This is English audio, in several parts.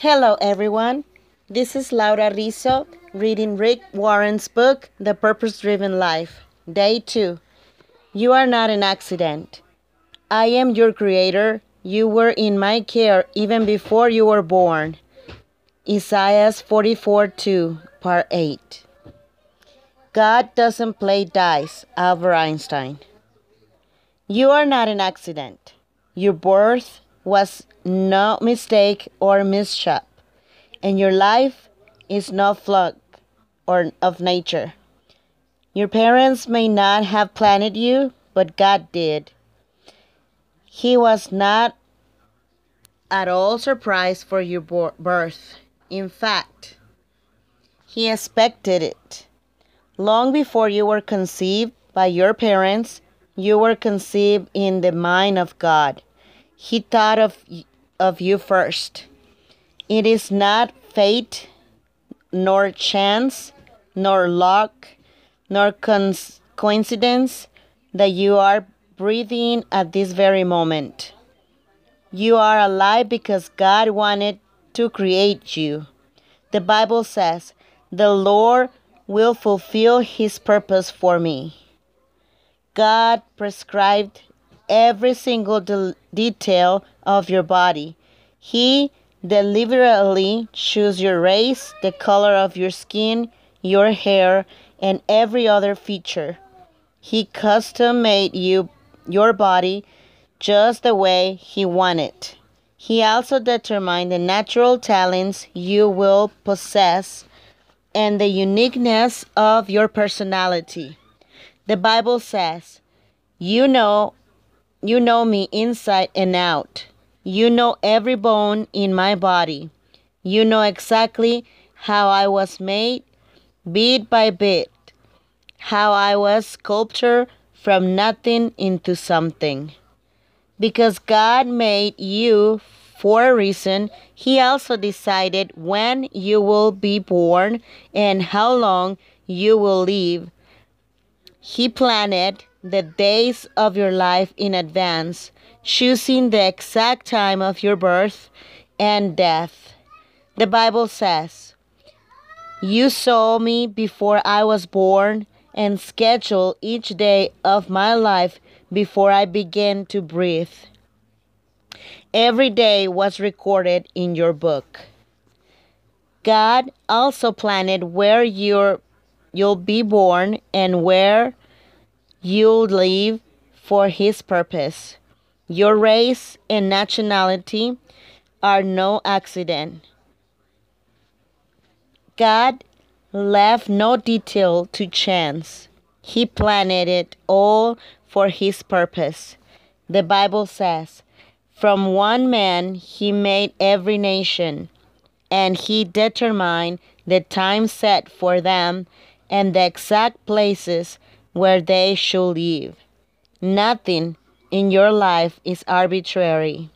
Hello, everyone. This is Laura Rizzo reading Rick Warren's book, The Purpose Driven Life, Day 2. You are not an accident. I am your creator. You were in my care even before you were born. Isaiah 44 2, Part 8. God doesn't play dice, Albert Einstein. You are not an accident. Your birth was no mistake or mishap, and your life is no fluke or of nature. Your parents may not have planted you, but God did. He was not at all surprised for your birth. In fact, he expected it. Long before you were conceived by your parents, you were conceived in the mind of God. He thought of, of you first. It is not fate, nor chance, nor luck, nor coincidence that you are breathing at this very moment. You are alive because God wanted to create you. The Bible says, The Lord will fulfill his purpose for me. God prescribed every single de- detail of your body. He deliberately chose your race, the color of your skin, your hair, and every other feature. He custom made you your body just the way he wanted. He also determined the natural talents you will possess and the uniqueness of your personality. The Bible says, "You know you know me inside and out. You know every bone in my body. You know exactly how I was made, bit by bit, how I was sculptured from nothing into something. Because God made you for a reason, He also decided when you will be born and how long you will live. He planned the days of your life in advance, choosing the exact time of your birth and death. The Bible says, You saw me before I was born and scheduled each day of my life before I began to breathe. Every day was recorded in your book. God also planned where you're, you'll be born and where you live for His purpose. Your race and nationality are no accident. God left no detail to chance. He planned it all for His purpose. The Bible says, From one man He made every nation, and He determined the time set for them and the exact places where they should live. Nothing in your life is arbitrary.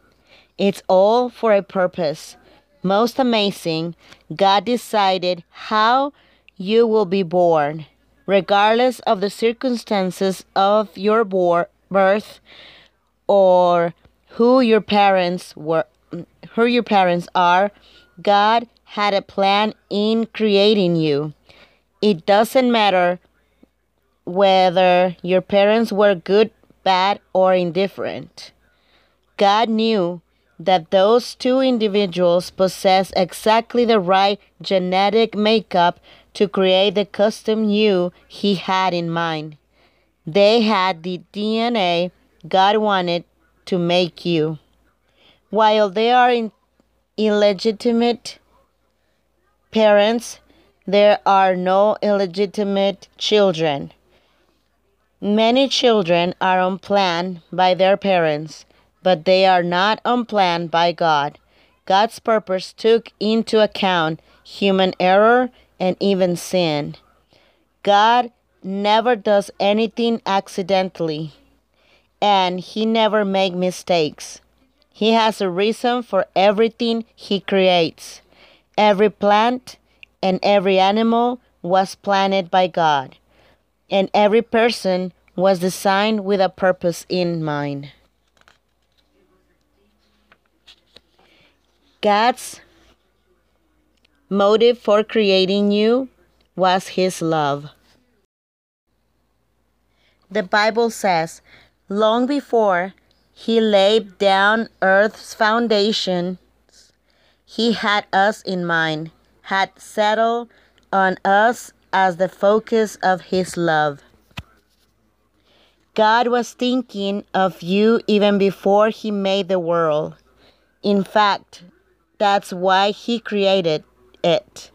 It's all for a purpose. Most amazing, God decided how you will be born, regardless of the circumstances of your birth or who your parents were who your parents are. God had a plan in creating you. It doesn't matter whether your parents were good, bad, or indifferent. God knew that those two individuals possessed exactly the right genetic makeup to create the custom you he had in mind. They had the DNA God wanted to make you. While they are illegitimate parents, there are no illegitimate children. Many children are unplanned by their parents, but they are not unplanned by God. God's purpose took into account human error and even sin. God never does anything accidentally, and He never makes mistakes. He has a reason for everything He creates. Every plant and every animal was planted by God and every person was designed with a purpose in mind. God's motive for creating you was His love. The Bible says, long before He laid down earth's foundations, He had us in mind, had settled on us as the focus of His love. God was thinking of you even before He made the world. In fact, that's why He created it.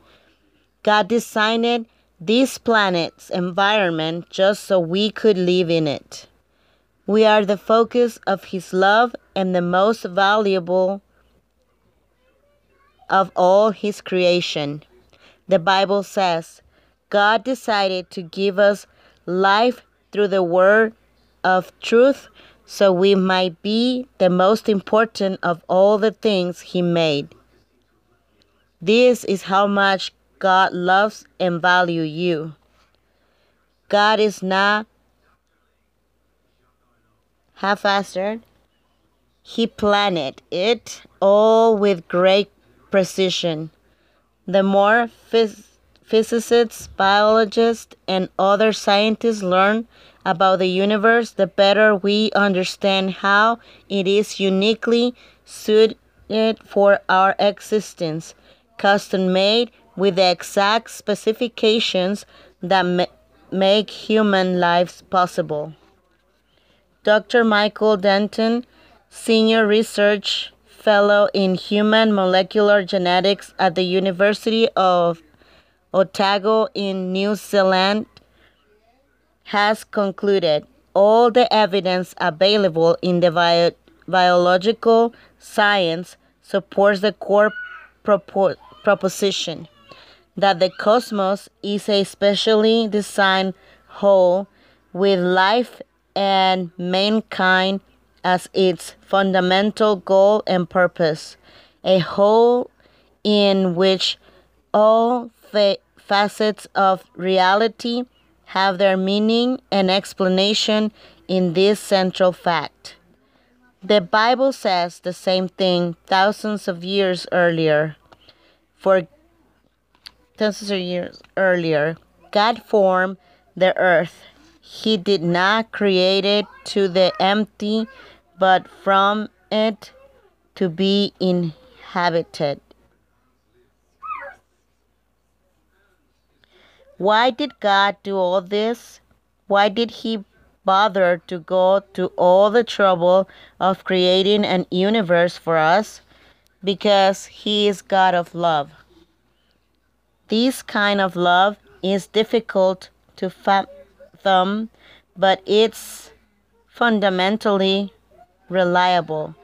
God designed this planet's environment just so we could live in it. We are the focus of His love and the most valuable of all His creation. The Bible says God decided to give us life through the Word of truth so we might be the most important of all the things He made. This is how much God loves and values you. God is not half-assed. He planned it all with great precision. The more phys- physicists, biologists, and other scientists learn about the universe, the better we understand how it is uniquely suited for our existence, custom made with the exact specifications that ma- make human lives possible. Dr. Michael Denton, Senior Research Fellow in Human Molecular Genetics at the University of Otago in New Zealand, has concluded all the evidence available in the bio- biological science supports the core propo- proposition that the cosmos is a specially designed whole with life and mankind as its fundamental goal and purpose, a whole in which all fa- facets of reality have their meaning and explanation in this central fact. The Bible says the same thing thousands of years earlier. For thousands of years earlier, God formed the earth. He did not create it to the empty, but from it to be inhabited. Why did God do all this? Why did He bother to go to all the trouble of creating an universe for us? Because He is God of love. This kind of love is difficult to fathom, but it's fundamentally reliable.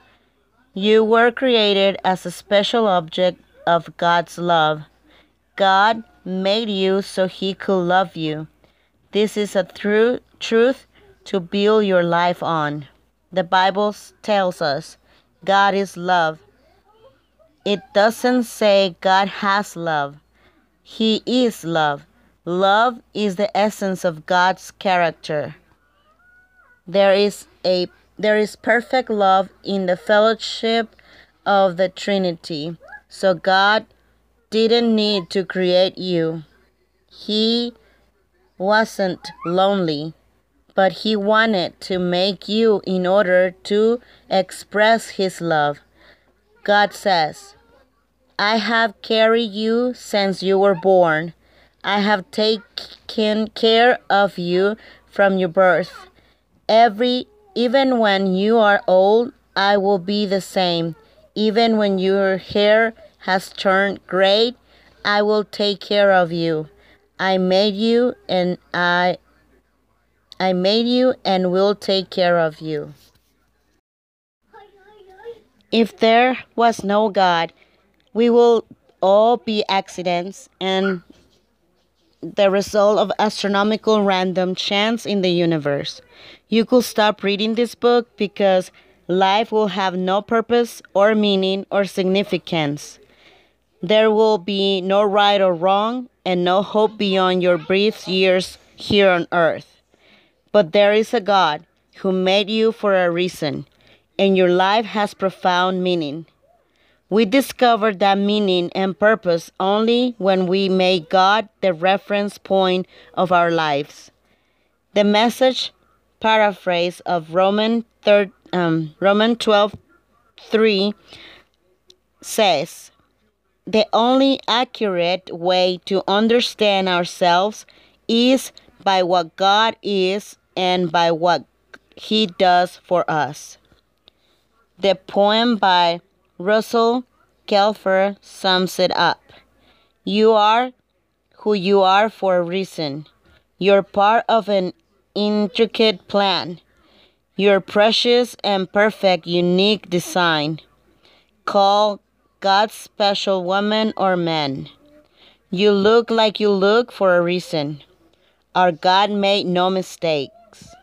You were created as a special object of God's love. God made you so he could love you. This is a true truth to build your life on. The Bible tells us God is love. It doesn't say God has love. He is love. Love is the essence of God's character. There is a there is perfect love in the fellowship of the Trinity. So God didn't need to create you. He wasn't lonely, but he wanted to make you in order to express his love. God says, I have carried you since you were born. I have taken care of you from your birth. Every even when you are old, I will be the same. Even when your hair has turned great, I will take care of you. I made you and I I made you and will take care of you. If there was no God, we will all be accidents and the result of astronomical random chance in the universe. You could stop reading this book because life will have no purpose or meaning or significance. There will be no right or wrong and no hope beyond your brief years here on earth. But there is a God who made you for a reason, and your life has profound meaning. We discover that meaning and purpose only when we make God the reference point of our lives. The message paraphrase of Roman third, um, Roman 12 3 says, The only accurate way to understand ourselves is by what God is and by what He does for us. The poem by Russell Kelfer sums it up. You are who you are for a reason. You're part of an intricate plan. Your precious and perfect unique design. Call God's special woman or man. You look like you look for a reason. Our God made no mistakes.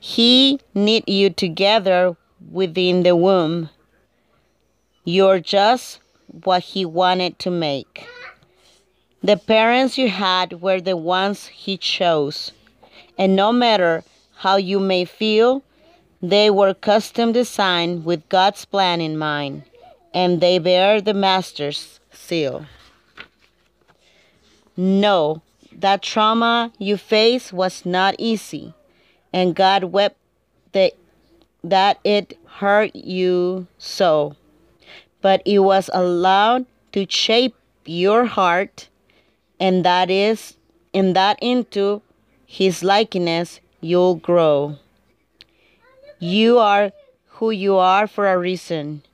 He knit you together within the womb. You're just what He wanted to make. The parents you had were the ones He chose. And no matter how you may feel, they were custom designed with God's plan in mind, and they bear the Master's seal. No, that trauma you face was not easy, and God wept that, that it hurt you so. But it was allowed to shape your heart, and that is, and that into His likeness you'll grow. You are who you are for a reason.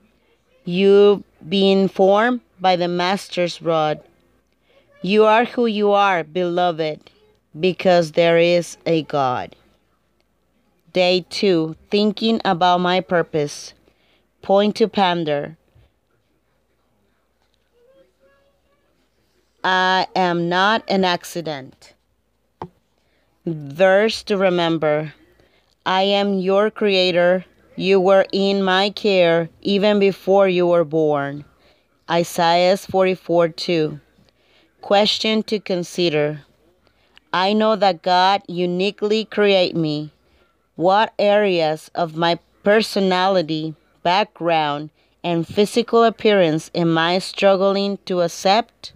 You've been formed by the Master's rod. You are who you are, beloved, because there is a God. Day 2 Thinking about my purpose. Point to Pander. I am not an accident. Verse to remember I am your creator. You were in my care even before you were born. Isaiah 44 2. Question to consider I know that God uniquely created me. What areas of my personality, background, and physical appearance am I struggling to accept?